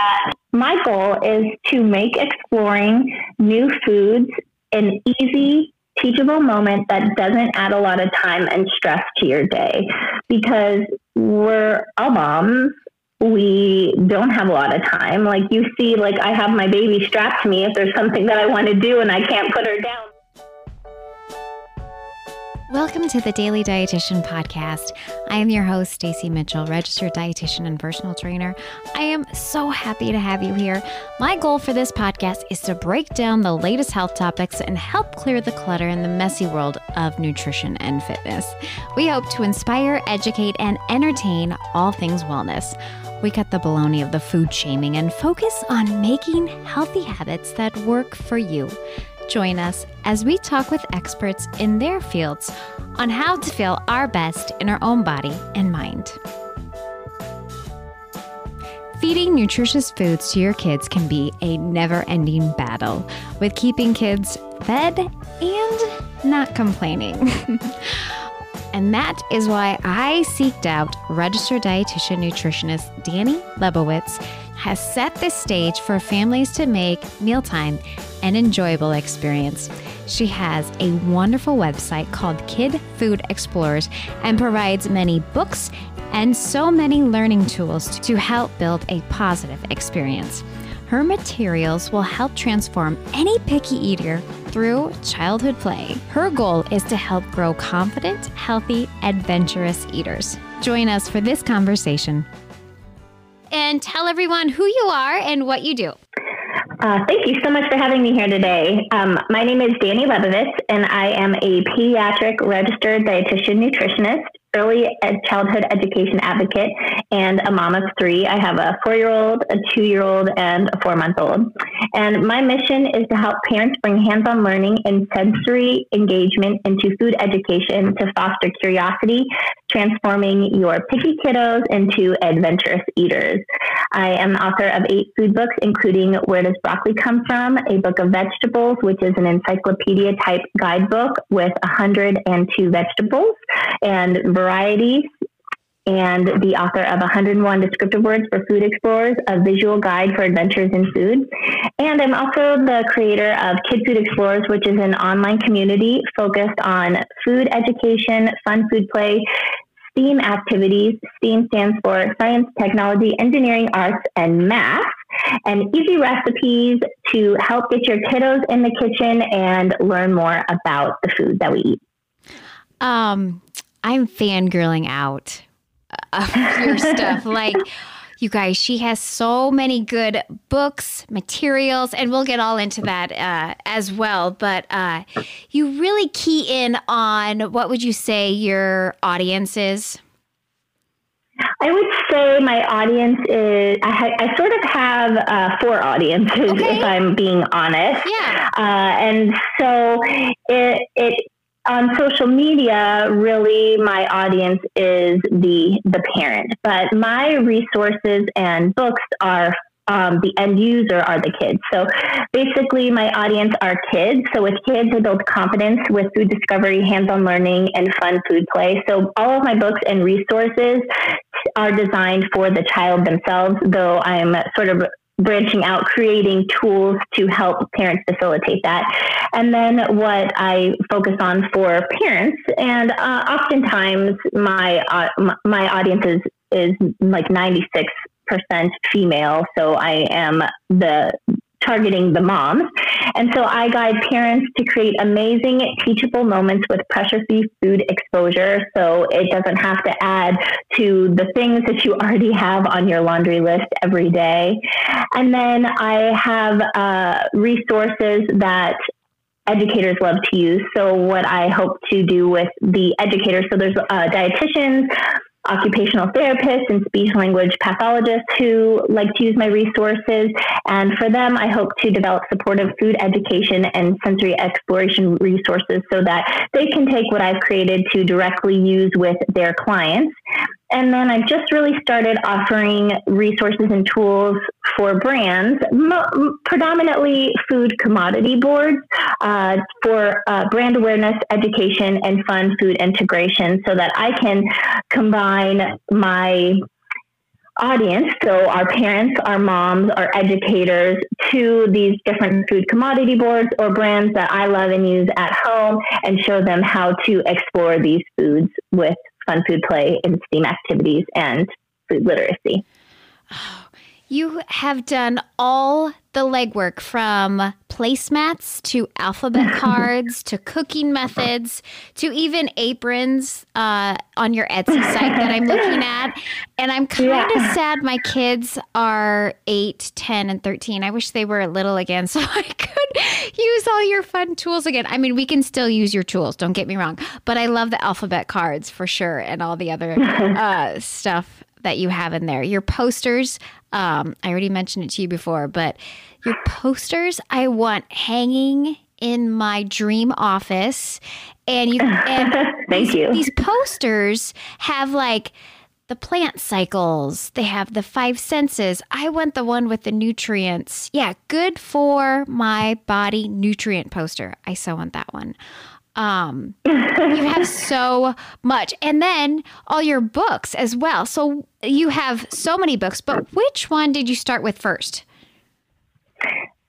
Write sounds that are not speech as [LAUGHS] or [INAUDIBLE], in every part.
that my goal is to make exploring new foods an easy, teachable moment that doesn't add a lot of time and stress to your day because we're all moms we don't have a lot of time. Like you see, like I have my baby strapped to me if there's something that I want to do and I can't put her down. Welcome to the Daily Dietitian Podcast. I am your host, Stacy Mitchell, registered dietitian and personal trainer. I am so happy to have you here. My goal for this podcast is to break down the latest health topics and help clear the clutter in the messy world of nutrition and fitness. We hope to inspire, educate, and entertain all things wellness. We cut the baloney of the food shaming and focus on making healthy habits that work for you. Join us as we talk with experts in their fields on how to feel our best in our own body and mind. Feeding nutritious foods to your kids can be a never ending battle with keeping kids fed and not complaining. [LAUGHS] and that is why I seeked out registered dietitian nutritionist Dani Lebovitz has set the stage for families to make mealtime an enjoyable experience. She has a wonderful website called Kid Food Explorers and provides many books and so many learning tools to help build a positive experience. Her materials will help transform any picky eater through childhood play. Her goal is to help grow confident, healthy, adventurous eaters. Join us for this conversation and tell everyone who you are and what you do. Uh, thank you so much for having me here today. Um, my name is Dani Lebovitz, and I am a pediatric registered dietitian nutritionist early childhood education advocate and a mom of three. I have a four year old, a two year old, and a four month old. And my mission is to help parents bring hands on learning and sensory engagement into food education to foster curiosity, transforming your picky kiddos into adventurous eaters. I am the author of eight food books, including Where Does Broccoli Come From? A Book of Vegetables, which is an encyclopedia type guidebook with 102 vegetables and varieties and the author of 101 Descriptive Words for Food Explorers, a visual guide for adventures in food. And I'm also the creator of Kid Food Explorers, which is an online community focused on food education, fun food play, STEAM activities. STEAM stands for Science, Technology, Engineering, Arts, and Math. And easy recipes to help get your kiddos in the kitchen and learn more about the food that we eat. Um, I'm fangirling out of your [LAUGHS] stuff. Like, you guys, she has so many good books, materials, and we'll get all into that uh, as well. But uh, you really key in on what would you say your audience is? I would say my audience is, I, ha- I sort of have uh, four audiences, okay. if I'm being honest. Yeah. Uh, and so it, it on social media, really my audience is the the parent, but my resources and books are um, the end user are the kids. So basically, my audience are kids. So with kids, I build confidence with food discovery, hands-on learning, and fun food play. So all of my books and resources are designed for the child themselves. Though I'm sort of branching out, creating tools to help parents facilitate that. And then what I focus on for parents, and uh, oftentimes my, uh, my audience is, is like 96 percent female so i am the targeting the moms. And so I guide parents to create amazing, teachable moments with pressure free food exposure. So it doesn't have to add to the things that you already have on your laundry list every day. And then I have uh, resources that educators love to use. So what I hope to do with the educators, so there's uh, dietitians, occupational therapists and speech language pathologists who like to use my resources. And for them, I hope to develop supportive food education and sensory exploration resources so that they can take what I've created to directly use with their clients. And then I've just really started offering resources and tools for brands, predominantly food commodity boards uh, for uh, brand awareness, education, and fun food integration so that I can combine my audience, so our parents, our moms, our educators, to these different food commodity boards or brands that I love and use at home and show them how to explore these foods with fun food play and STEAM activities and food literacy. Oh, You have done all the legwork from placemats to alphabet [LAUGHS] cards to cooking methods to even aprons uh, on your Etsy site that I'm looking at. And I'm kind [LAUGHS] of yeah. sad my kids are 8, 10, and 13. I wish they were a little again [LAUGHS] so I could use all your fun tools again. I mean, we can still use your tools, don't get me wrong. But I love the alphabet cards for sure and all the other uh, stuff that you have in there. Your posters, um, I already mentioned it to you before, but your posters I want hanging in my dream office. And you and [LAUGHS] thank these, you. These posters have like the plant cycles. They have the five senses. I want the one with the nutrients. Yeah, good for my body nutrient poster. I so want that one. Um, [LAUGHS] you have so much. And then all your books as well. So you have so many books, but which one did you start with first?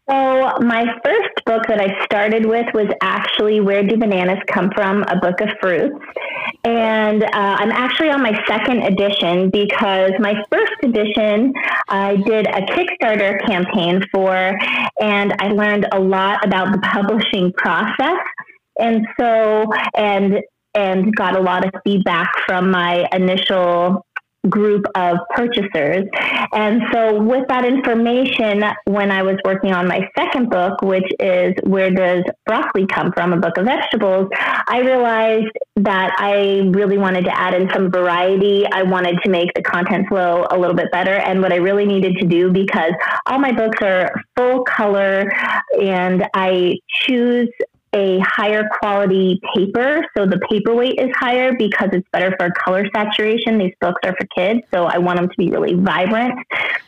So, my first book that I started with was actually Where Do Bananas Come From? A Book of Fruits. And uh, I'm actually on my second edition because my first edition I did a Kickstarter campaign for, and I learned a lot about the publishing process and so and and got a lot of feedback from my initial group of purchasers. And so, with that information, when I was working on my second book, which is Where Does Broccoli Come From? A Book of Vegetables, I realized that I really wanted to add in some variety. I wanted to make the content flow a little bit better. And what I really needed to do, because all my books are full color and I choose a higher quality paper. So the paper weight is higher because it's better for color saturation. These books are for kids, so I want them to be really vibrant.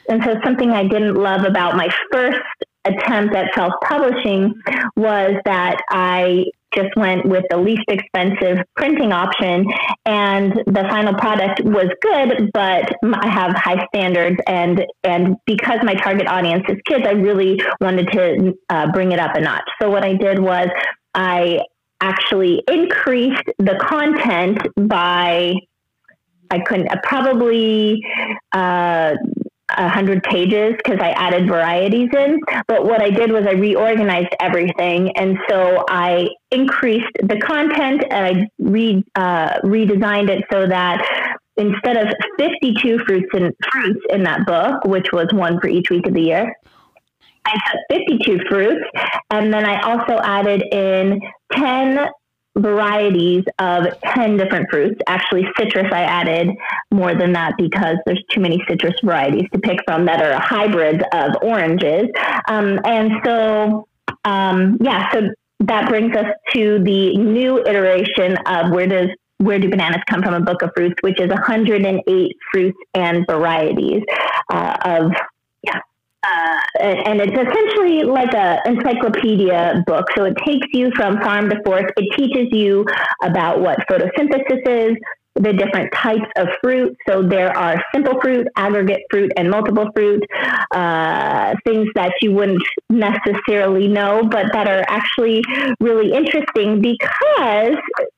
And so something I didn't love about my first attempt at self publishing was that I just went with the least expensive printing option and the final product was good but i have high standards and and because my target audience is kids i really wanted to uh, bring it up a notch. So what i did was i actually increased the content by I couldn't uh, probably uh, 100 pages because I added varieties in. But what I did was I reorganized everything. And so I increased the content and I re, uh, redesigned it so that instead of 52 fruits and fruits in that book, which was one for each week of the year, I took 52 fruits and then I also added in 10 varieties of 10 different fruits. Actually, citrus, I added more than that because there's too many citrus varieties to pick from that are hybrids of oranges. Um, and so, um, yeah, so that brings us to the new iteration of where does where do bananas come from a book of fruits which is 108 fruits and varieties uh, of uh, and it's essentially like a encyclopedia book. So it takes you from farm to fork. It teaches you about what photosynthesis is, the different types of fruit. So there are simple fruit, aggregate fruit, and multiple fruit. Uh, things that you wouldn't necessarily know, but that are actually really interesting because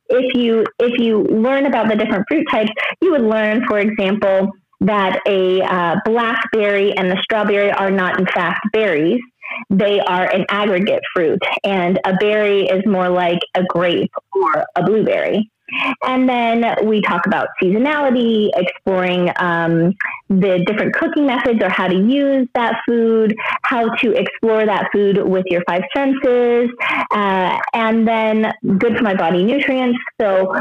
if you if you learn about the different fruit types, you would learn, for example that a uh, blackberry and the strawberry are not, in fact, berries. They are an aggregate fruit, and a berry is more like a grape or a blueberry. And then we talk about seasonality, exploring um, the different cooking methods or how to use that food, how to explore that food with your five senses, uh, and then good for my body nutrients. So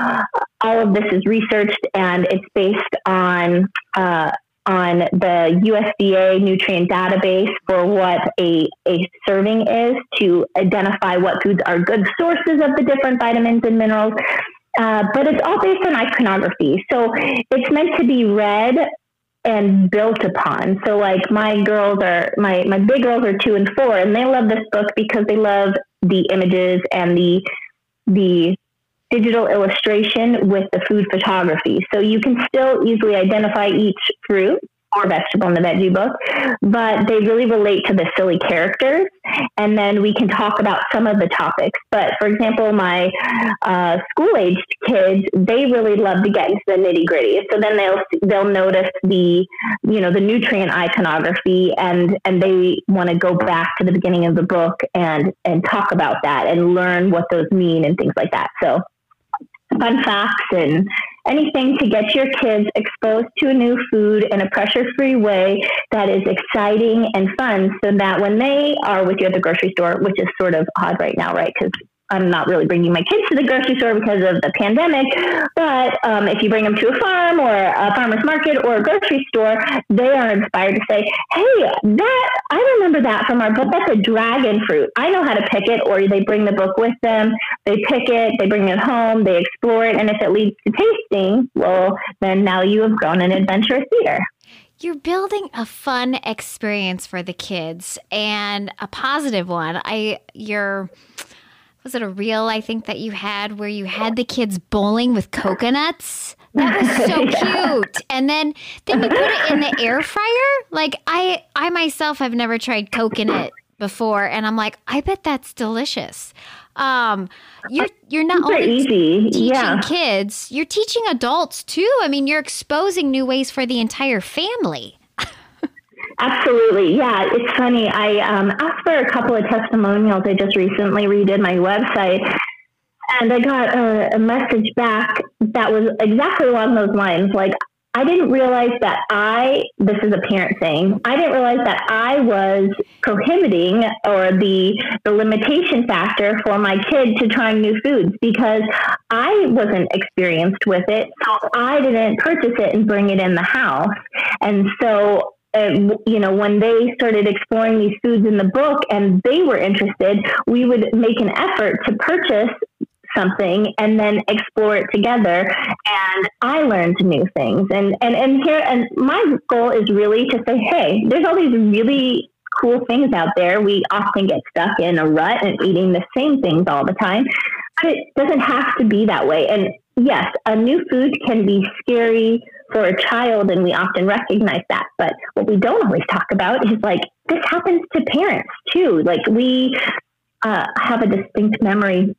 all of this is researched and it's based on uh, on the USDA nutrient database for what a, a serving is to identify what foods are good sources of the different vitamins and minerals uh, but it's all based on iconography. So it's meant to be read and built upon. So like my girls are my my big girls are two and four, and they love this book because they love the images and the the digital illustration with the food photography. So you can still easily identify each fruit or vegetable in the veggie book, but they really relate to the silly characters. And then we can talk about some of the topics. But for example, my uh, school aged kids, they really love to get into the nitty gritty. So then they'll they'll notice the you know the nutrient iconography, and and they want to go back to the beginning of the book and and talk about that and learn what those mean and things like that. So fun facts and anything to get your kids exposed to a new food in a pressure free way that is exciting and fun so that when they are with you at the grocery store, which is sort of odd right now, right? Because I'm not really bringing my kids to the grocery store because of the pandemic. But um, if you bring them to a farm or a farmer's market or a grocery store, they are inspired to say, "Hey, that I remember that from our book. That's a dragon fruit. I know how to pick it." Or they bring the book with them. They pick it. They bring it home. They explore it, and if it leads to tasting, well, then now you have grown an adventurous eater. You're building a fun experience for the kids and a positive one. I you're was it a reel I think that you had where you had the kids bowling with coconuts? That was [LAUGHS] so yeah. cute. And then then you put it in the air fryer. Like I I myself have never tried coconut before and I'm like, I bet that's delicious. Um you're you're not Super only easy. teaching yeah. kids, you're teaching adults too. I mean, you're exposing new ways for the entire family. Absolutely. Yeah, it's funny. I um, asked for a couple of testimonials. I just recently redid my website and I got a, a message back that was exactly along those lines. Like, I didn't realize that I, this is a parent thing, I didn't realize that I was prohibiting or the, the limitation factor for my kid to trying new foods because I wasn't experienced with it. So I didn't purchase it and bring it in the house. And so uh, you know, when they started exploring these foods in the book and they were interested, we would make an effort to purchase something and then explore it together. And I learned new things. And, and, and here, and my goal is really to say, hey, there's all these really cool things out there. We often get stuck in a rut and eating the same things all the time. But it doesn't have to be that way. And yes, a new food can be scary for a child, and we often recognize that. But what we don't always talk about is like this happens to parents too. Like we uh, have a distinct memory,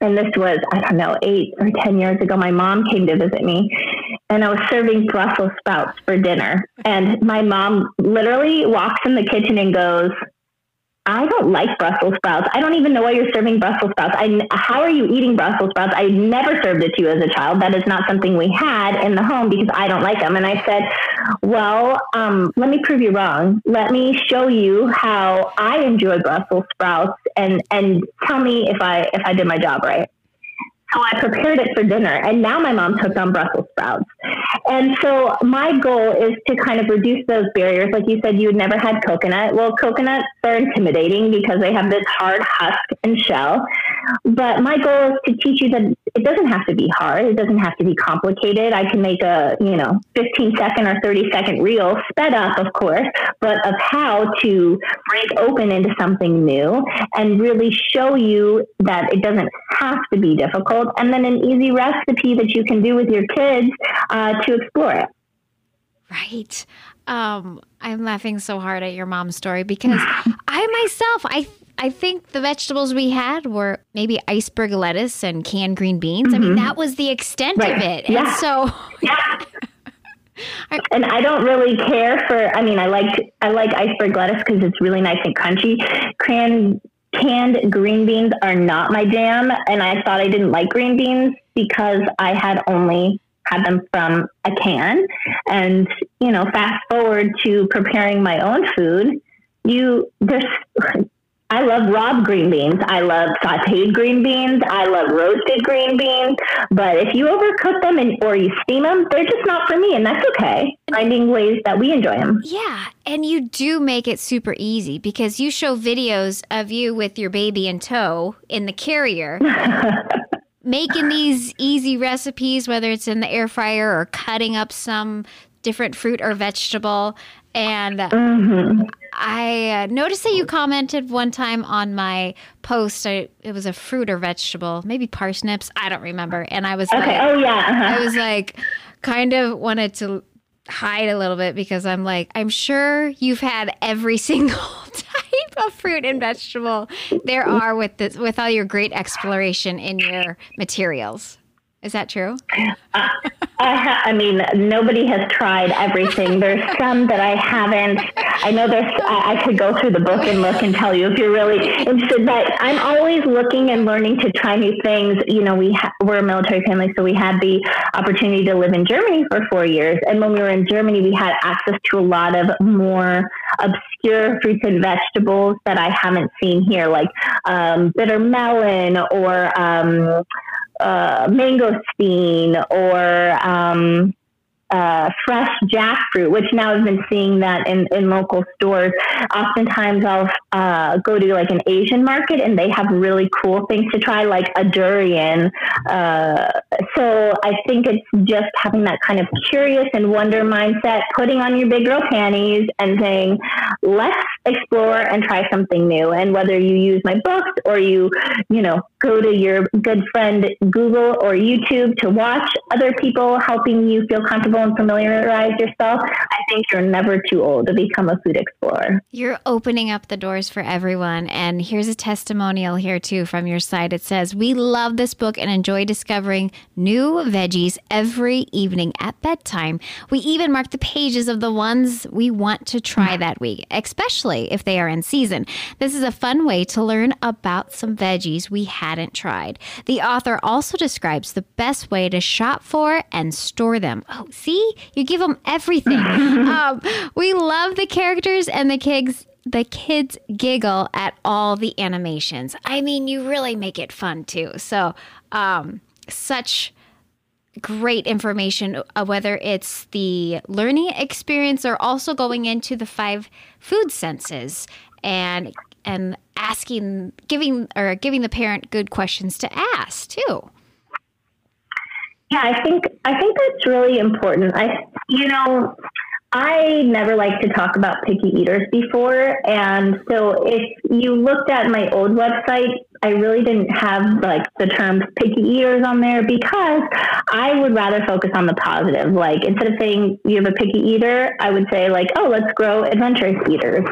and this was I don't know eight or ten years ago. My mom came to visit me, and I was serving Brussels sprouts for dinner, and my mom literally walks in the kitchen and goes I don't like Brussels sprouts. I don't even know why you're serving Brussels sprouts. I, how are you eating Brussels sprouts? I never served it to you as a child. That is not something we had in the home because I don't like them. And I said, well, um, let me prove you wrong. Let me show you how I enjoy Brussels sprouts and, and tell me if I, if I did my job right. So I prepared it for dinner, and now my mom's hooked on Brussels sprouts. And so my goal is to kind of reduce those barriers. Like you said, you never had coconut. Well, coconuts are intimidating because they have this hard husk and shell. But my goal is to teach you that it doesn't have to be hard. It doesn't have to be complicated. I can make a, you know, 15 second or 30 second reel, sped up, of course, but of how to break open into something new and really show you that it doesn't have to be difficult. And then an easy recipe that you can do with your kids uh, to explore it. Right. Um, I'm laughing so hard at your mom's story because [LAUGHS] I myself, I I think the vegetables we had were maybe iceberg lettuce and canned green beans. Mm-hmm. I mean, mm-hmm. that was the extent right. of it. Yeah. And so [LAUGHS] yeah. [LAUGHS] and I don't really care for. I mean, I like I like iceberg lettuce because it's really nice and crunchy. Canned canned green beans are not my jam, and I thought I didn't like green beans because I had only had them from a can. And you know, fast forward to preparing my own food, you there's I love raw green beans. I love sauteed green beans. I love roasted green beans. But if you overcook them and or you steam them, they're just not for me, and that's okay. Finding ways that we enjoy them. Yeah, and you do make it super easy because you show videos of you with your baby in tow in the carrier. [LAUGHS] making these easy recipes, whether it's in the air fryer or cutting up some different fruit or vegetable. And mm-hmm. I uh, noticed that you commented one time on my post. I, it was a fruit or vegetable, maybe parsnips. I don't remember. And I was okay. Like, oh yeah. Uh-huh. I was like, kind of wanted to. hide a little bit because I'm like, I'm sure you've had every [LAUGHS] single type of fruit and vegetable there are with this with all your great exploration in your materials. Is that true? I, [LAUGHS] I, mean, nobody has tried everything. There's some that I haven't. I know there's. I, I, could go through the book and look and tell you if you're really interested. But I'm always looking and learning to try new things. You know, we ha- we're a military family, so we had the opportunity to live in Germany for four years. And when we were in Germany, we had access to a lot of more obscure fruits and vegetables that I haven't seen here, like um, bitter melon or. Um, uh, mangosteen or um, uh, fresh jackfruit, which now I've been seeing that in, in local stores. Oftentimes I'll uh, go to like an Asian market and they have really cool things to try, like a durian. Uh, so I think it's just having that kind of curious and wonder mindset, putting on your big girl panties and saying, let's explore and try something new. And whether you use my books or you, you know, go to your good friend Google or YouTube to watch other people helping you feel comfortable and familiarize yourself, I think you're never too old to become a food explorer. You're opening up the doors for everyone. And here's a testimonial here, too, from your site. It says, We love this book and enjoy discovering new veggies every evening at bedtime. We even mark the pages of the ones we want to try that week, especially if they are in season. This is a fun way to learn about some veggies we hadn't tried. The author also describes the best way to shop for and store them. Oh, see? See, you give them everything. [LAUGHS] um, we love the characters and the kids. The kids giggle at all the animations. I mean, you really make it fun too. So, um, such great information, uh, whether it's the learning experience or also going into the five food senses and and asking, giving or giving the parent good questions to ask too. Yeah, I think I think that's really important. I you know, I never like to talk about picky eaters before, and so if you looked at my old website, I really didn't have like the terms picky eaters on there because I would rather focus on the positive. Like instead of saying you have a picky eater, I would say like, oh, let's grow adventurous eaters.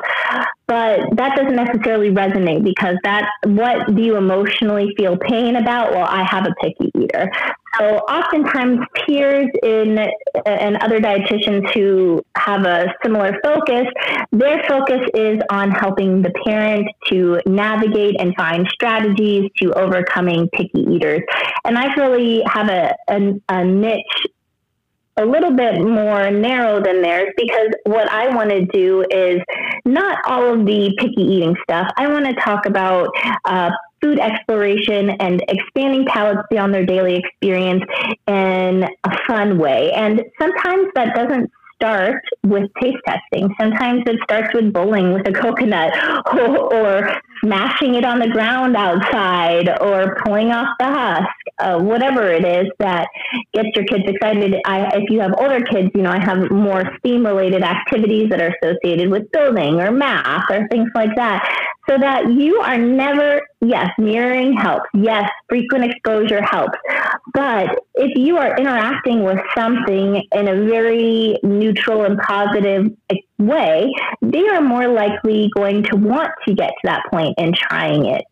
But that doesn't necessarily resonate because that what do you emotionally feel pain about? Well, I have a picky eater. So oftentimes peers in and other dietitians who have a similar focus, their focus is on helping the parent to navigate and find strategies to overcoming picky eaters. And I really have a, a, a niche a little bit more narrow than theirs because what I want to do is not all of the picky eating stuff. I want to talk about uh, food exploration and expanding palates beyond their daily experience in a fun way. And sometimes that doesn't start with taste testing. Sometimes it starts with bowling with a coconut [LAUGHS] or, or smashing it on the ground outside or pulling off the husk, uh, whatever it is that gets your kids excited. I, if you have older kids, you know, I have more STEAM related activities that are associated with building or math or things like that so that you are never, yes, mirroring helps. Yes, frequent exposure helps. But if you are interacting with something in a very neutral and positive way, they are more likely going to want to get to that point in trying it.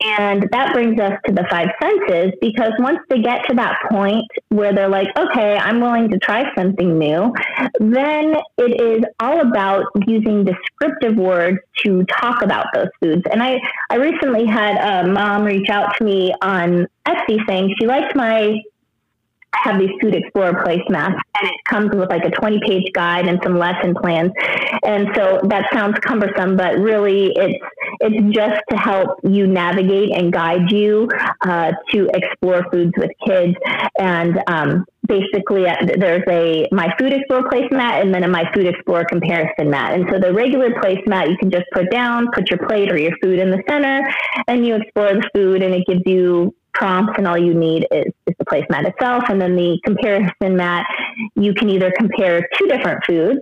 And that brings us to the five senses because once they get to that point where they're like, okay, I'm willing to try something new, then it is all about using descriptive words to talk about those foods. And I, I recently had a mom reach out to me on Etsy saying she liked my have these food explorer placemats and it comes with like a 20 page guide and some lesson plans. And so that sounds cumbersome but really it's it's just to help you navigate and guide you uh, to explore foods with kids. And um, basically uh, there's a my food explorer placemat and then a my food explorer comparison mat. And so the regular placemat you can just put down put your plate or your food in the center and you explore the food and it gives you prompts and all you need is, is the placemat itself. And then the comparison mat, you can either compare two different foods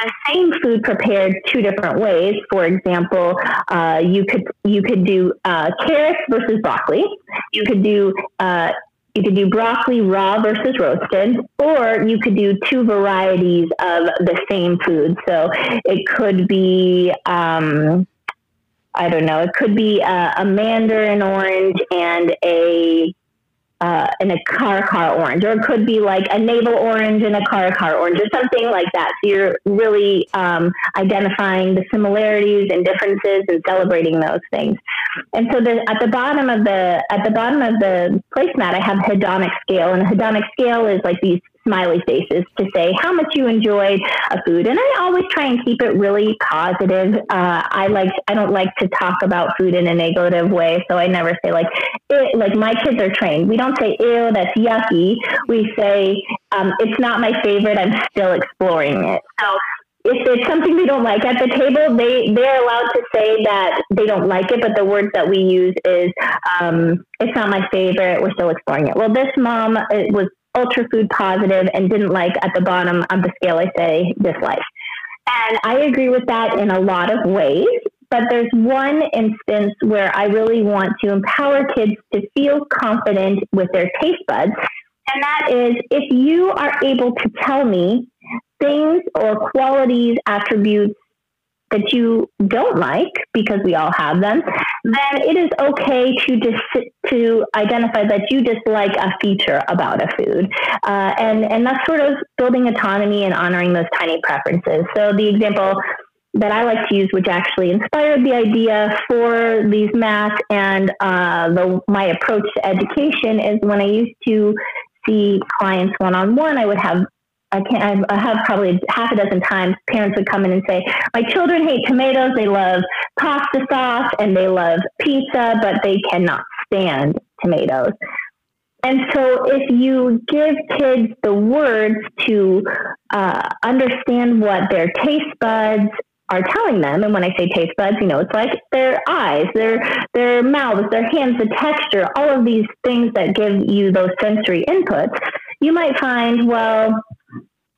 the same food prepared two different ways. For example, uh, you could you could do uh, carrots versus broccoli. You could do uh, You could do broccoli raw versus roasted, or you could do two varieties of the same food. So it could be, um, I don't know, it could be a, mandarin orange and a uh, and a Cara Cara orange, or it could be like a navel orange and a Cara Cara orange, or something like that. So you're really um, identifying the similarities and differences and celebrating those things. And so the, at the bottom of the at the bottom of the placemat, I have hedonic scale, and the hedonic scale is like these smiley faces to say how much you enjoyed a food. And I always try and keep it really positive. Uh, I like I don't like to talk about food in a negative way, so I never say like it, like my kids are trained. We don't say ew, that's yucky. We say um, it's not my favorite. I'm still exploring it. So if there's something they don't like at the table, they they're allowed to say that they don't like it. But the words that we use is um, it's not my favorite. We're still exploring it. Well, this mom it was ultra food positive and didn't like at the bottom of the scale, I say dislike. And I agree with that in a lot of ways. But there's one instance where I really want to empower kids to feel confident with their taste buds. And that is if you are able to tell me things or qualities, attributes that you don't like, because we all have them, then it is okay to dis- to identify that you dislike a feature about a food, uh, and and that's sort of building autonomy and honoring those tiny preferences. So the example that I like to use, which actually inspired the idea for these math and uh, the, my approach to education, is when I used to see clients one on one, I would have I can't. I have probably half a dozen times parents would come in and say, "My children hate tomatoes. They love pasta sauce and they love pizza, but they cannot stand tomatoes." And so, if you give kids the words to uh, understand what their taste buds are telling them, and when I say taste buds, you know, it's like their eyes, their their mouths, their hands, the texture, all of these things that give you those sensory inputs. You might find, well,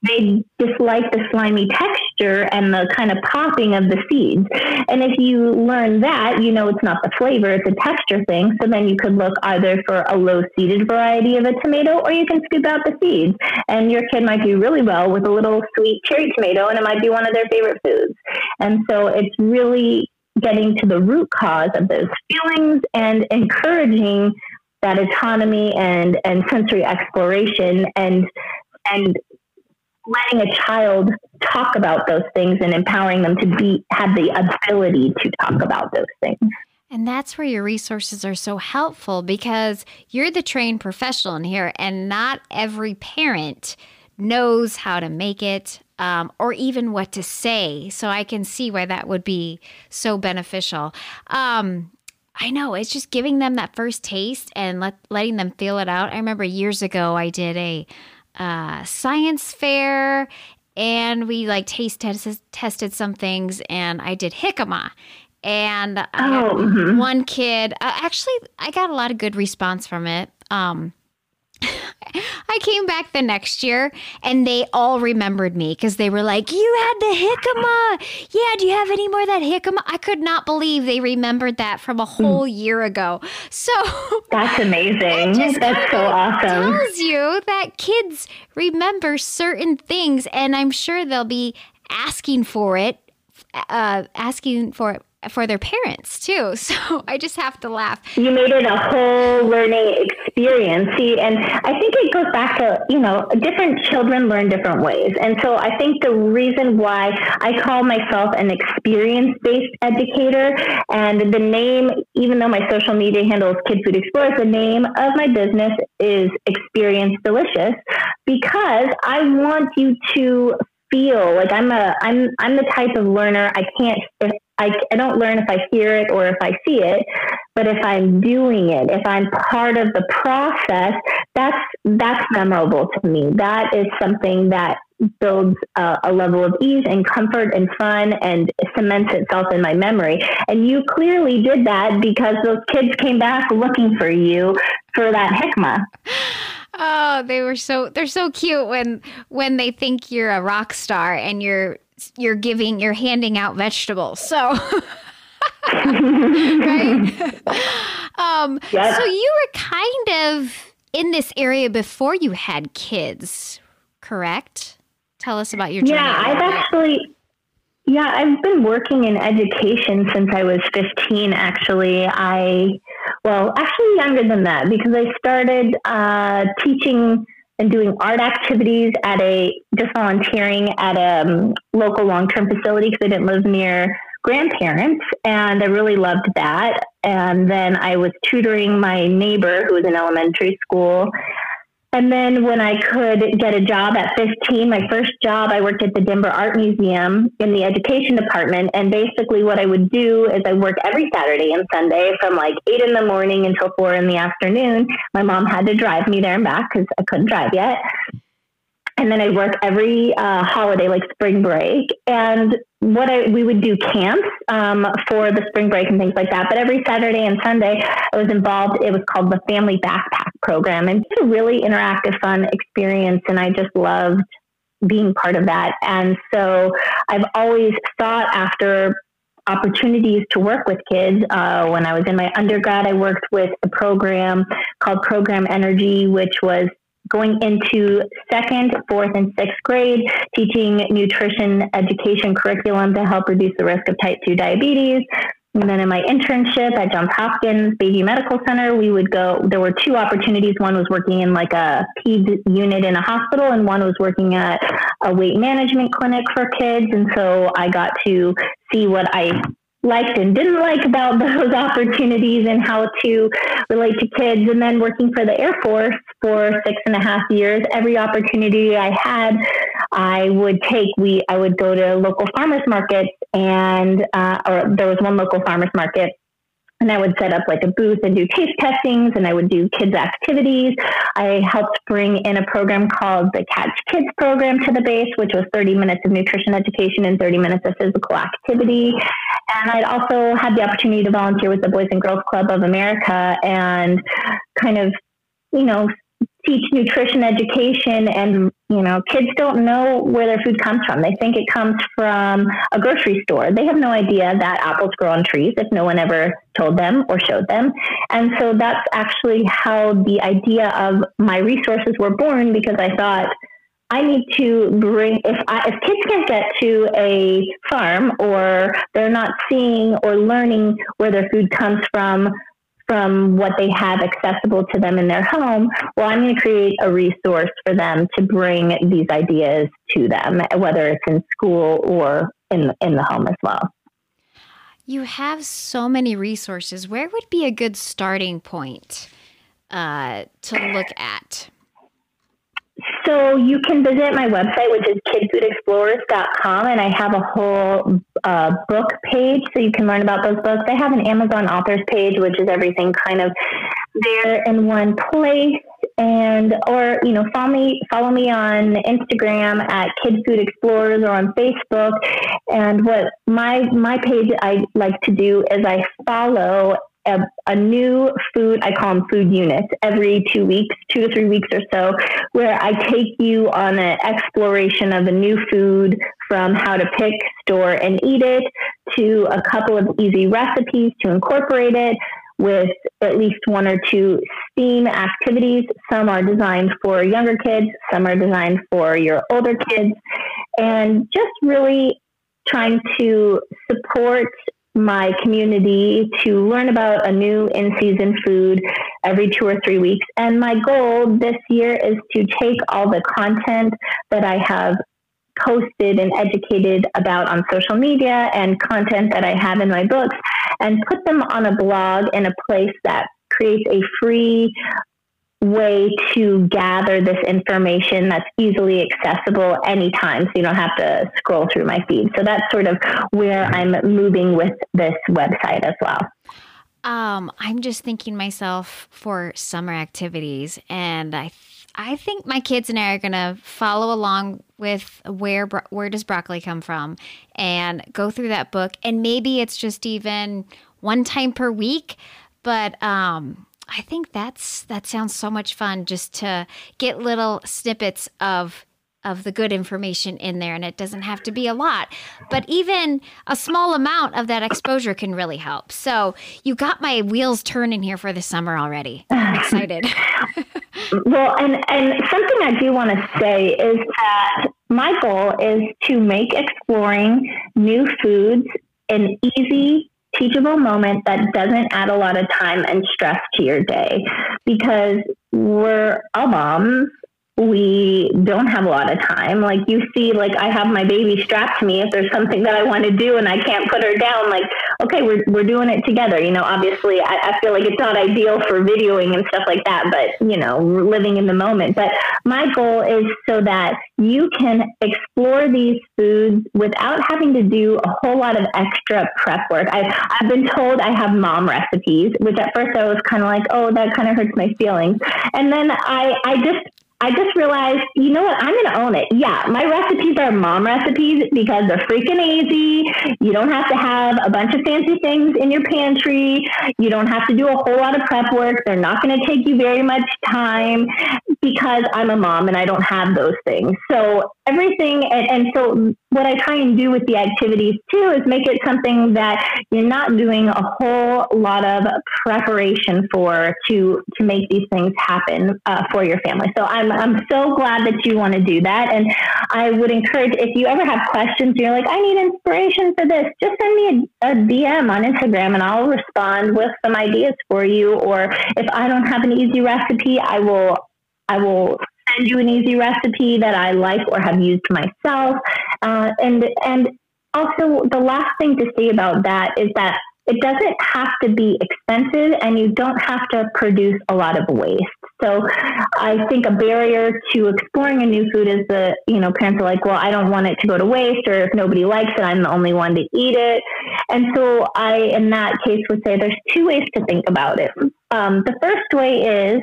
they dislike the slimy texture and the kind of popping of the seeds. And if you learn that, you know it's not the flavor, it's a texture thing. So then you could look either for a low seeded variety of a tomato or you can scoop out the seeds. And your kid might do really well with a little sweet cherry tomato and it might be one of their favorite foods. And so it's really getting to the root cause of those feelings and encouraging that autonomy and, and sensory exploration and and letting a child talk about those things and empowering them to be have the ability to talk about those things. And that's where your resources are so helpful because you're the trained professional in here, and not every parent knows how to make it um, or even what to say. So I can see why that would be so beneficial. Um, I know it's just giving them that first taste and let, letting them feel it out. I remember years ago I did a uh, science fair and we like taste test- tested some things and I did jicama. And oh, mm-hmm. one kid, uh, actually, I got a lot of good response from it. Um, I came back the next year and they all remembered me because they were like, You had the jicama. Yeah, do you have any more of that jicama? I could not believe they remembered that from a hmm. whole year ago. So [LAUGHS] that's amazing. That's so awesome. tells you that kids remember certain things and I'm sure they'll be asking for it, uh, asking for it for their parents too. [LAUGHS] So I just have to laugh. You made it a whole learning experience. See, and I think it goes back to, you know, different children learn different ways. And so I think the reason why I call myself an experience based educator and the name, even though my social media handle is Kid Food Explorers, the name of my business is Experience Delicious because I want you to feel like I'm a I'm I'm the type of learner I can't if I, I don't learn if I hear it or if I see it, but if I'm doing it, if I'm part of the process, that's that's memorable to me. That is something that builds a, level of ease and comfort and fun and cements itself in my memory. And you clearly did that because those kids came back looking for you for that jicama. [LAUGHS] Oh, they were so they're so cute when when they think you're a rock star and you're you're giving you're handing out vegetables. So [LAUGHS] right? [LAUGHS] um, so you were kind of in this area before you had kids, correct? Tell us about your journey. Yeah, I've actually yeah, I've been working in education since I was 15 actually. I well, actually younger than that because I started uh, teaching and doing art activities at a just volunteering at a um, local long-term facility because I didn't live near grandparents and I really loved that. And then I was tutoring my neighbor who was in elementary school and then when I could get a job at 15, my first job, I worked at the Denver Art Museum in the education department. And basically, what I would do is I work every Saturday and Sunday from like eight in the morning until four in the afternoon. My mom had to drive me there and back because I couldn't drive yet and then I'd work every uh, holiday, like spring break. And what I, we would do camps um, for the spring break and things like that. But every Saturday and Sunday, I was involved. It was called the Family Backpack Program, and it's a really interactive, fun experience. And I just loved being part of that. And so I've always sought after opportunities to work with kids. Uh, when I was in my undergrad, I worked with a program called Program Energy, which was going into second, fourth, and sixth grade, teaching nutrition education curriculum to help reduce the risk of type 2 diabetes. And then in my internship at Johns Hopkins Bayview Medical Center, we would go, there were two opportunities. One was working in like a PED unit in a hospital, and one was working at a weight management clinic for kids. And so I got to see what I liked and didn't like about [LAUGHS] those opportunities and how to relate to kids. And then working for the Air Force for six and a half years, every opportunity I had, I would take. We I would go to local farmers markets, and uh, or there was one local farmers market and I would set up like a booth and do taste testings and I would do kids activities. I helped bring in a program called the Catch Kids program to the base, which was 30 minutes of nutrition education and 30 minutes of physical activity. And I'd also had the opportunity to volunteer with the Boys and Girls Club of America and kind of, you know, teach nutrition education. And you know kids don't know where their food comes from. They think it comes from a grocery store. They have no idea that apples grow on trees if no one ever told them or showed them. And so that's actually how the idea of my resources were born because i thought I need to bring if I, if kids can't get to a farm or they're not seeing or learning where their food comes from from what they have accessible to them in their home, well, I'm going to create a resource for them to bring these ideas to them, whether it's in school or in, in the home as well. You have so many resources. Where would be a good starting point uh, to look at? So you can visit my website, which is kidfoodexplorers.com, and I have a whole uh, book page so you can learn about those books. I have an Amazon authors page, which is everything kind of there in one place. And or you know follow me follow me on Instagram at Kid Food Explorers or on Facebook. And what my my page I like to do is I follow a, a, new food, I call them food units, every two weeks, two to three weeks or so, where I take you on an exploration of a new food from how to pick, store, and eat it to a couple of easy recipes to incorporate it with at least one or two STEAM activities. Some are designed for younger kids, some are designed for your older kids, and just really trying to support my community to learn about a new in season food every two or three weeks. And my goal this year is to take all the content that I have posted and educated about on social media and content that I have in my books and put them on a blog in a place that creates a free way to gather this information that's easily accessible anytime so you don't have to scroll through my feed. So that's sort of where I'm moving with this website as well. Um, I'm just thinking myself for summer activities, and I, I think my kids and I are gonna follow along with where where does broccoli come from, and go through that book, and maybe it's just even one time per week, but um, I think that's that sounds so much fun just to get little snippets of of the good information in there and it doesn't have to be a lot. But even a small amount of that exposure can really help. So you got my wheels turning here for the summer already. I'm [SIGHS] excited. [LAUGHS] Well, and and something I do want to say is that my goal is to make exploring new foods an easy, teachable moment that doesn't add a lot of time and stress to your day. Because we're all moms we don't have a lot of time. Like you see, like I have my baby strapped to me. If there's something that I want to do and I can't put her down, like, okay, we're, we're doing it together. You know, obviously I, I feel like it's not ideal for videoing and stuff like that, but you know, living in the moment. But my goal is so that you can explore these foods without having to do a whole lot of extra prep work. I, I've been told I have mom recipes, which at first I was kind of like, oh, that kind of hurts my feelings. And then I, I just, I just realized, you know what? I'm going to own it. Yeah, my recipes are mom recipes because they're freaking easy. You don't have to have a bunch of fancy things in your pantry. You don't have to do a whole lot of prep work. They're not going to take you very much time because I'm a mom and I don't have those things. So everything, and, and so what I try and do with the activities too is make it something that you're not doing a whole lot of preparation for to to make these things happen uh, for your family. So I'm I'm so glad that you want to do that, and I would encourage if you ever have questions, you're like I need inspiration for this, just send me a, a DM on Instagram, and I'll respond with some ideas for you. Or if I don't have an easy recipe, I will I will send you an easy recipe that I like or have used myself. Uh, and and also the last thing to say about that is that it doesn't have to be expensive and you don't have to produce a lot of waste. So I think a barrier to exploring a new food is that, you know, parents are like, well, I don't want it to go to waste or if nobody likes it, I'm the only one to eat it. And so I, in that case, would say there's two ways to think about it. Um, the first way is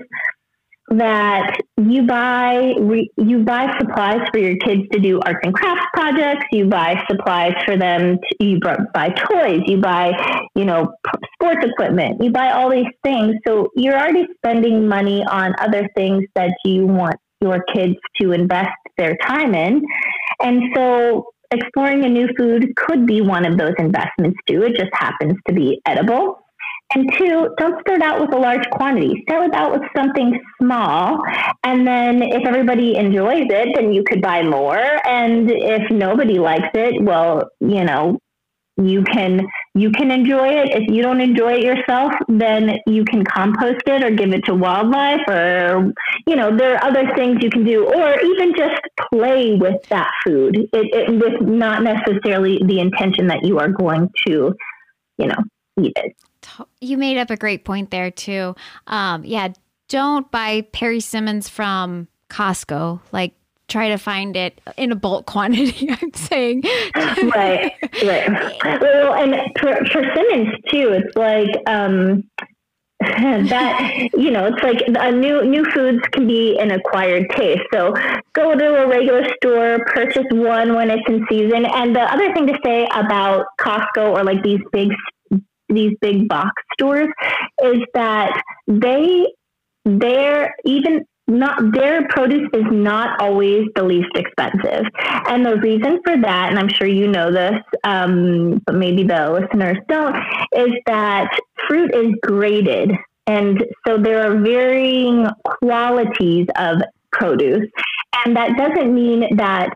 that you buy re, you buy supplies for your kids to do arts and crafts projects you buy supplies for them to, you buy toys you buy you know sports equipment you buy all these things. So you're already spending money on other things that you want your kids to invest their time in. And so exploring a new food could be one of those investments too. It just happens to be edible and two, don't start out with a large quantity. Start out with something small. And then if everybody enjoys it, then you could buy more. And if nobody likes it, well, you know, you can you can enjoy it. If you don't enjoy it yourself, then you can compost it or give it to wildlife or you know, there are other things you can do or even just play with that food. It, it with not necessarily the intention that you are going to, you know, eat it you made up a great point there too. Um, yeah, don't buy persimmons from Costco. Like try to find it in a bulk quantity. [LAUGHS] I'm saying. [LAUGHS] right, right. Well, and for, for Simmons too, it's like um, [LAUGHS] that you know, it's like a new new foods can be an acquired taste. So go to a regular store, purchase one when it's in season. And the other thing to say about Costco or like these big these big box stores is that they they're even not their produce is not always the least expensive. And the reason for that and i'm sure you know this um, but maybe the listeners don't is that fruit is graded. And so there are varying qualities of produce. And that doesn't mean that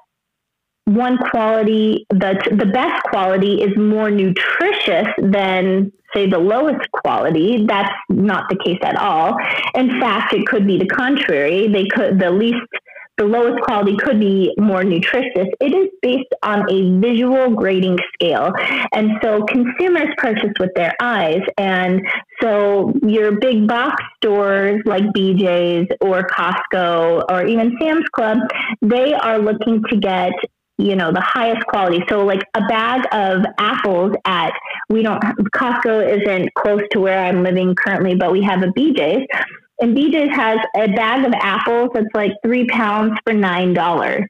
one quality, the, the best quality is more nutritious than, say, the lowest quality. That's not the case at all. In fact, it could be the contrary. They could, the least, the lowest quality could be more nutritious. It is based on a visual grading scale. And so consumers purchase with their eyes. And so your big box stores like BJ's or Costco or even Sam's Club, they are looking to get you know, the highest quality. So like a bag of apples at, we don't, Costco isn't close to where I'm living currently, but we have a BJ's. And BJ's has a bag of apples that's like three pounds for $9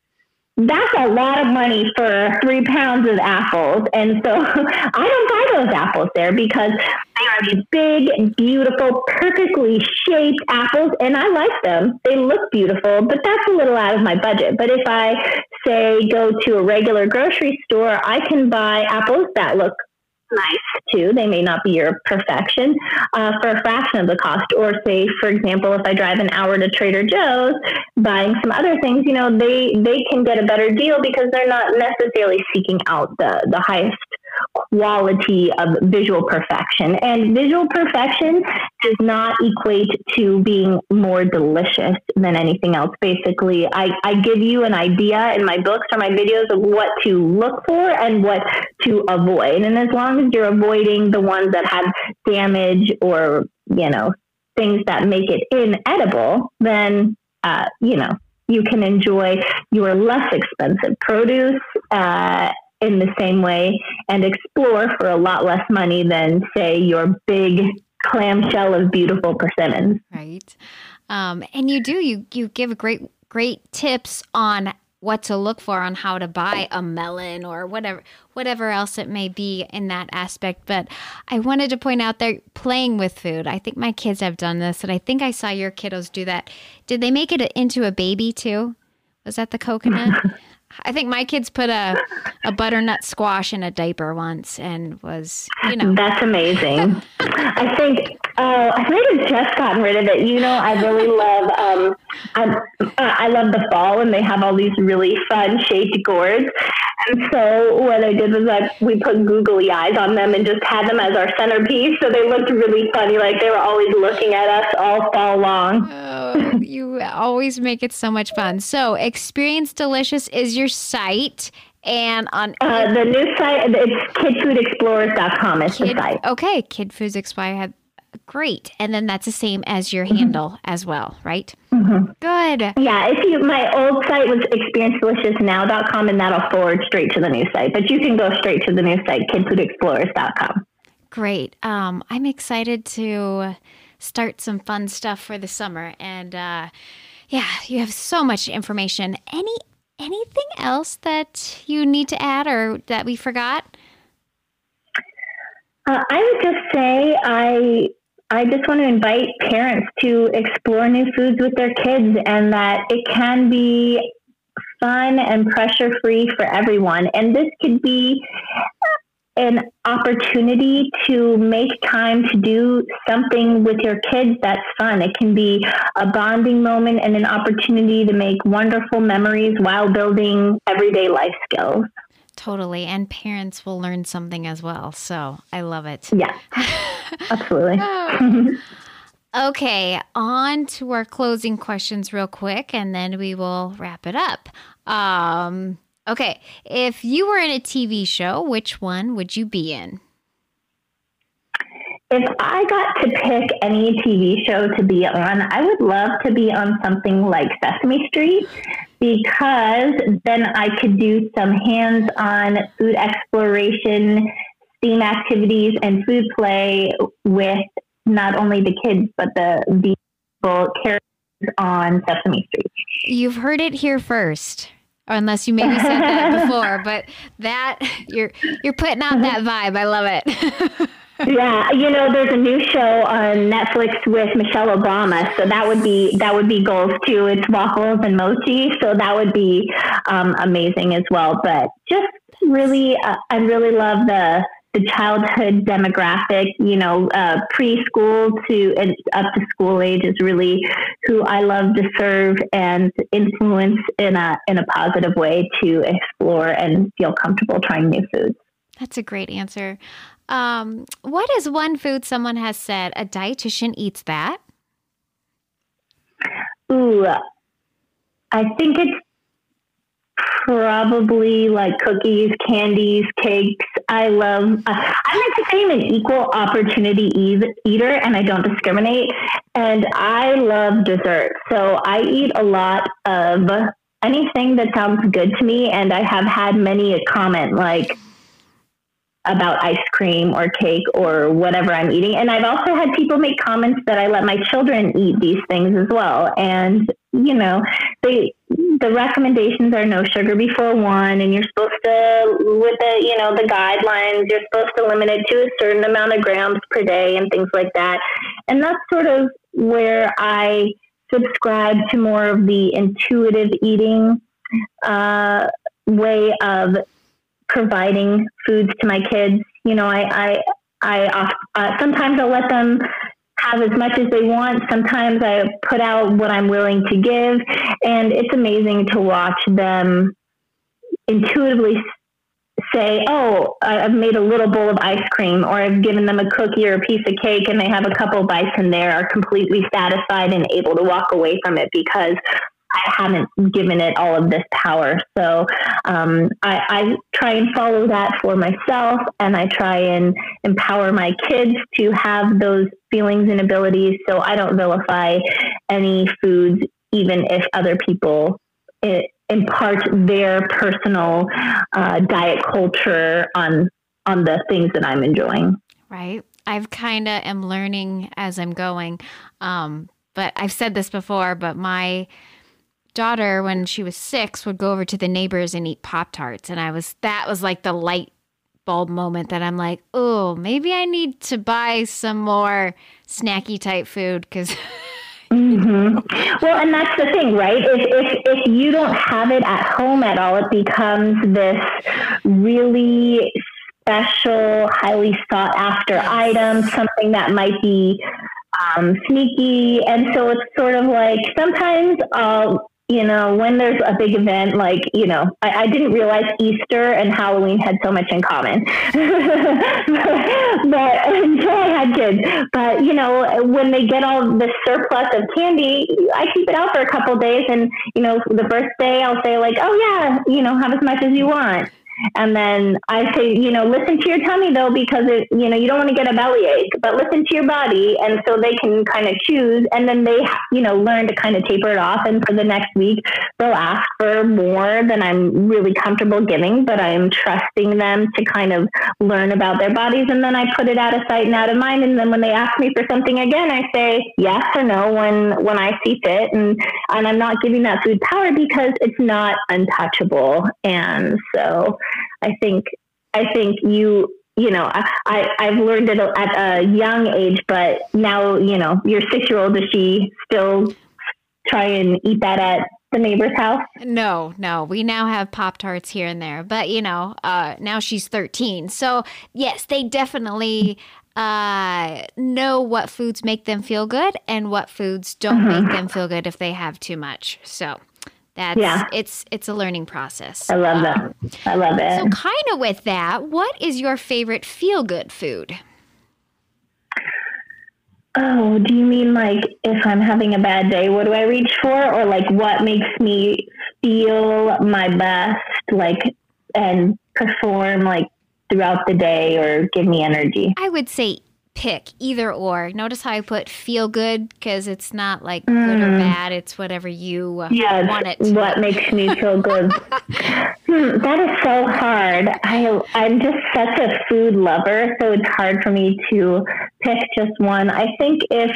that's a lot of money for three pounds of apples. And so [LAUGHS] I don't buy those apples there because they are these big, beautiful, perfectly shaped apples. And I like them. They look beautiful, but that's a little out of my budget. But if I say go to a regular grocery store, I can buy apples that look nice too. They may not be your perfection uh, for a fraction of the cost. Or say, for example, if I drive an hour to Trader Joe's buying some other things, you know, they they can get a better deal because they're not necessarily seeking out the the highest quality of visual perfection. And visual perfection does not equate to being more delicious than anything else. Basically, I, I give you an idea in my books or my videos of what to look for and what to avoid. And as long as you're avoiding the ones that have damage or, you know, things that make it inedible, then, uh, you know, you can enjoy your less expensive produce uh, in the same way and explore for a lot less money than, say, your big clamshell of beautiful persimmons. Right. Um, and you do, you, you give great, great tips on what to look for on how to buy a melon or whatever whatever else it may be in that aspect. But i wanted to point out they're playing with food. I think my kids have done this and i think i saw your kiddos do that. Did they make it into a baby too? Was that the coconut [LAUGHS] I think my kids put a, a butternut squash in a diaper once and was, you know. That's amazing. [LAUGHS] I think, uh, I might have just gotten rid of it. You know, I really love, um, I, I love the fall and they have all these really fun shaped gourds. And so what I did was like we put googly eyes on them and just had them as our centerpiece. So they looked really funny, like they were always looking at us all fall long. Oh, you always make it so much fun. So Experience Delicious is your site. And on uh, the new site, it's kidfoodexplorers.com is Kid, the site. Okay, Kid Foods Explorer Great. And then that's the same as your mm-hmm. handle as well, right? Mm-hmm. Good. Yeah. If you, my old site was experiencedeliciousnow.com and that'll forward straight to the new site, but you can go straight to the new site, kidfoodexplorers.com. Great. Um, I'm excited to start some fun stuff for the summer. And, uh, yeah, you have so much information. Any, anything else that you need to add or that we forgot? Uh, I would just say I I just want to invite parents to explore new foods with their kids and that it can be fun and pressure free for everyone. And this could be an opportunity to make time to do something with your kids that's fun. It can be a bonding moment and an opportunity to make wonderful memories while building everyday life skills. Totally. And parents will learn something as well. So I love it. Yeah, absolutely. [LAUGHS] okay. On to our closing questions, real quick, and then we will wrap it up. Um, okay. If you were in a TV show, which one would you be in? If I got to pick any TV show to be on, I would love to be on something like Sesame Street because then I could do some hands on food exploration, STEAM activities, and food play with not only the kids, but the, the people characters on Sesame Street. You've heard it here first unless you maybe said that [LAUGHS] before but that you're you're putting out that [LAUGHS] vibe i love it [LAUGHS] yeah, you know, there's a new show on Netflix with Michelle Obama, so that would be that would be goals too. It's Waffles and Mochi, so that would be um, amazing as well. But just really, uh, I really love the the childhood demographic. You know, uh, preschool to up to school age is really who I love to serve and influence in a in a positive way to explore and feel comfortable trying new foods. That's a great answer. Um, what is one food someone has said a dietitian eats that? Ooh, I think it's probably like cookies, candies, cakes. I love, uh, I'm like to say I'm an equal opportunity eater and I don't discriminate. And I love dessert. So I eat a lot of anything that sounds good to me. And I have had many a comment like, about ice cream or cake or whatever I'm eating. And I've also had people make comments that I let my children eat these things as well. And, you know, they, the recommendations are no sugar before one, and you're supposed to, with the, you know, the guidelines, you're supposed to limit it to a certain amount of grams per day and things like that. And that's sort of where I subscribe to more of the intuitive eating uh, way of providing foods to my kids. you know, I, I, I uh, sometimes I'll let them have as much as they want. Sometimes I put out what I'm willing to give, and it's amazing to watch them intuitively say, "Oh, I've made a little bowl of ice cream," or I've given them a cookie or a piece of cake, and they have a couple bites and they are completely satisfied and able to walk away from it because I haven't given it all of this power. So um, I, I, try and follow that for myself, and I try and empower my kids to have those feelings and abilities. So I don't vilify any foods, even if other people eh, impart their personal uh, diet culture on on the things that I'm enjoying. Right. I've kind of am learning as I'm going. Um, but I've said this before, but my daughter, when she was six, would go over to the neighbors and eat Pop Tarts. And I was, that was like the light bulb moment that I'm like, oh, maybe I need to buy some more snacky type food because. [LAUGHS] Mm-hmm. Well, and that's the thing, right? If, if if you don't have it at home at all, it becomes this really special, highly sought after item, something that might be um, sneaky. And so it's sort of like sometimes I'll you know, when there's a big event, like, you know, I, I didn't realize Easter and Halloween had so much in common. [LAUGHS] but [LAUGHS] until I had kids. But, you know, when they get all the surplus of candy, I keep it out for a couple days. And, you know, the first day I'll say, like, oh, yeah, you know, have as much as you want. And then I say, you know, listen to your tummy though, because it, you know, you don't want to get a belly ache, but listen to your body. And so they can kind of choose and then they, you know, learn to kind of taper it off. And for the next week, they'll ask for more than I'm really comfortable giving, but I'm trusting them to kind of learn about their bodies. And then I put it out of sight and out of mind. And then when they ask me for something again, I say yes or no when, when I see fit. And, and I'm not giving that food power because it's not untouchable. And so, I think I think you you know I I've learned it at a young age, but now you know your six year old does she still try and eat that at the neighbor's house? No, no. We now have Pop Tarts here and there, but you know, uh, now she's 13. So, yes, they definitely uh, know what foods make them feel good and what foods don't mm-hmm. make them feel good if they have too much. So, that's yeah. it's it's a learning process. I love that. Um, I love it. So kind of with that, what is your favorite feel good food? Oh, do you mean like if I'm having a bad day, what do I reach for? Or like what makes me feel my best, like, and perform like throughout the day or give me energy? I would say pick either or. Notice how I put feel good because it's not like mm. good or mm. bad. It's whatever you yes, want it. To. What makes me feel good? [LAUGHS] hmm, that is so hard. I I'm just such a food lover, so it's hard for me to pick just one. I think if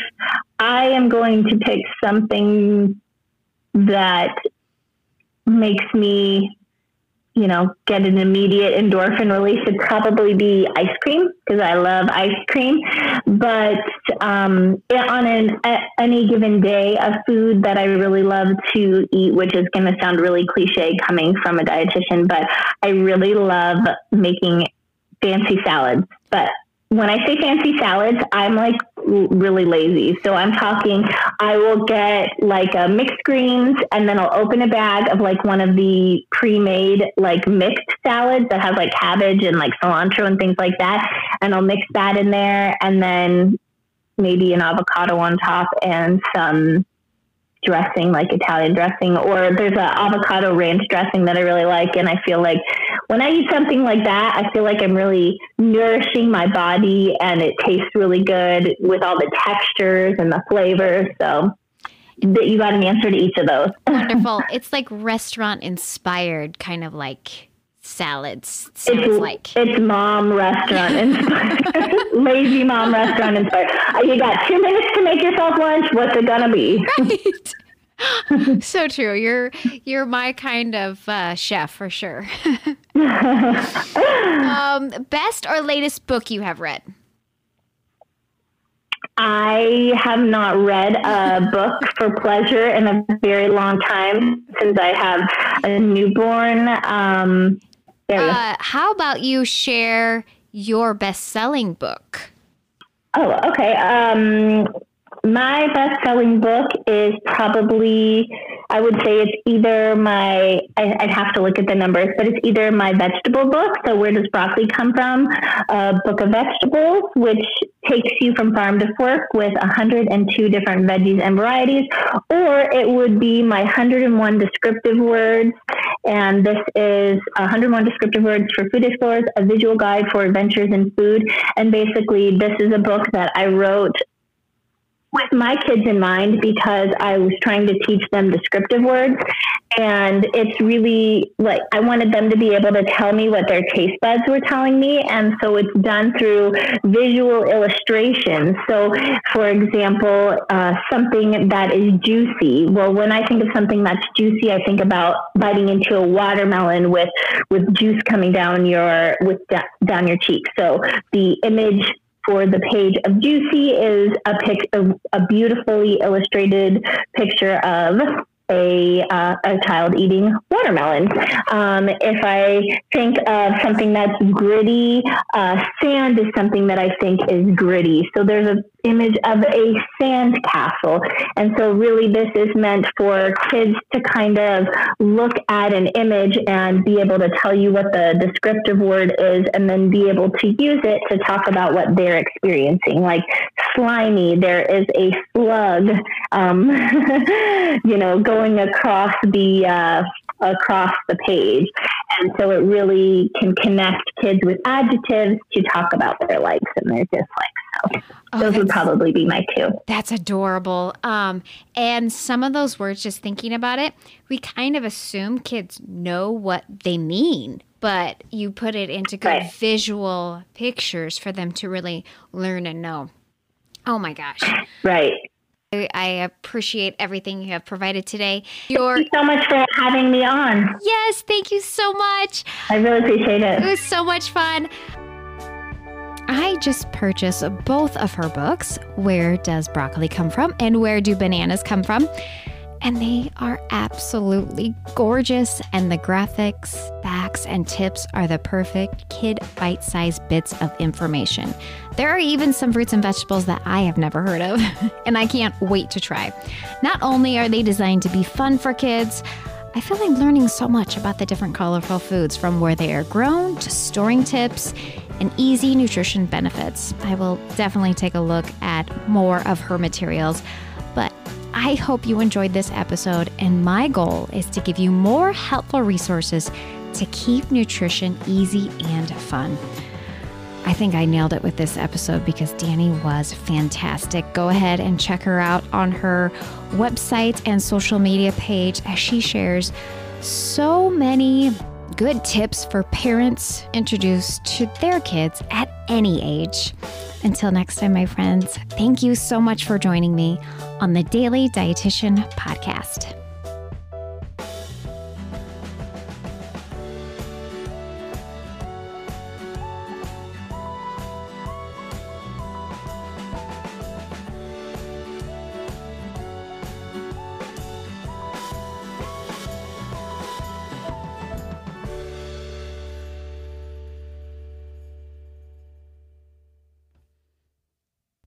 I am going to pick something that makes me you know, get an immediate endorphin release would probably be ice cream because I love ice cream. But um, on an, any given day, a food that I really love to eat, which is going to sound really cliche coming from a dietitian, but I really love making fancy salads. But when I say fancy salads, I'm like really lazy. So I'm talking, I will get like a mixed greens and then I'll open a bag of like one of the pre made like mixed salads that has like cabbage and like cilantro and things like that. And I'll mix that in there and then maybe an avocado on top and some dressing, like Italian dressing, or there's an avocado ranch dressing that I really like. And I feel like when I eat something like that, I feel like I'm really nourishing my body and it tastes really good with all the textures and the flavors. So that you got an answer to each of those. [LAUGHS] Wonderful. It's like restaurant inspired, kind of like salads. Sounds it's, like it's mom restaurant [LAUGHS] inspired, [LAUGHS] lazy mom restaurant inspired. Uh, you got two minutes to make yourself lunch. What's it gonna be? Right. [LAUGHS] so true. You're you're my kind of uh, chef for sure. [LAUGHS] um, best or latest book you have read? I have not read a book for pleasure in a very long time since I have a newborn. Um, uh, how about you share your best selling book? Oh, okay. Um, my best selling book is probably, I would say it's either my, I, would have to look at the numbers, but it's either my vegetable book, so Where Does Broccoli Come From? A book of vegetables, which takes you from farm to fork with 102 different veggies and varieties, or it would be my 101 descriptive words. And this is 101 descriptive words for food explorers, a visual guide for adventures in food. And basically, this is a book that I wrote with my kids in mind because I was trying to teach them descriptive words. And it's really like I wanted them to be able to tell me what their taste buds were telling me. And so it's done through visual illustrations. So, for example, uh, something that is juicy. Well, when I think of something that's juicy, I think about biting into a watermelon with, with juice coming down your, with down your cheek. So the image for the page of Juicy is a pic, a, a beautifully illustrated picture of a, uh, a child eating watermelon. Um, if I think of something that's gritty, uh, sand is something that I think is gritty. So there's an image of a sand castle. And so really this is meant for kids to kind of look at an image and be able to tell you what the descriptive word is and then be able to use it to talk about what they're experiencing. Like slimy, there is a slug, um, [LAUGHS] you know, going across the uh, across the page, and so it really can connect kids with adjectives to talk about their likes and their dislikes. So oh, those would probably be my two. That's adorable. Um, and some of those words, just thinking about it, we kind of assume kids know what they mean but you put it into good right. visual pictures for them to really learn and know. Oh my gosh. Right. I appreciate everything you have provided today. Your- thank you so much for having me on. Yes, thank you so much. I really appreciate it. It was so much fun. I just purchased both of her books, Where Does Broccoli Come From and Where Do Bananas Come From? And they are absolutely gorgeous. And the graphics, facts, and tips are the perfect kid bite sized bits of information. There are even some fruits and vegetables that I have never heard of, [LAUGHS] and I can't wait to try. Not only are they designed to be fun for kids, I feel like learning so much about the different colorful foods from where they are grown to storing tips and easy nutrition benefits. I will definitely take a look at more of her materials. I hope you enjoyed this episode, and my goal is to give you more helpful resources to keep nutrition easy and fun. I think I nailed it with this episode because Dani was fantastic. Go ahead and check her out on her website and social media page as she shares so many good tips for parents introduced to their kids at any age. Until next time, my friends, thank you so much for joining me on the Daily Dietitian Podcast.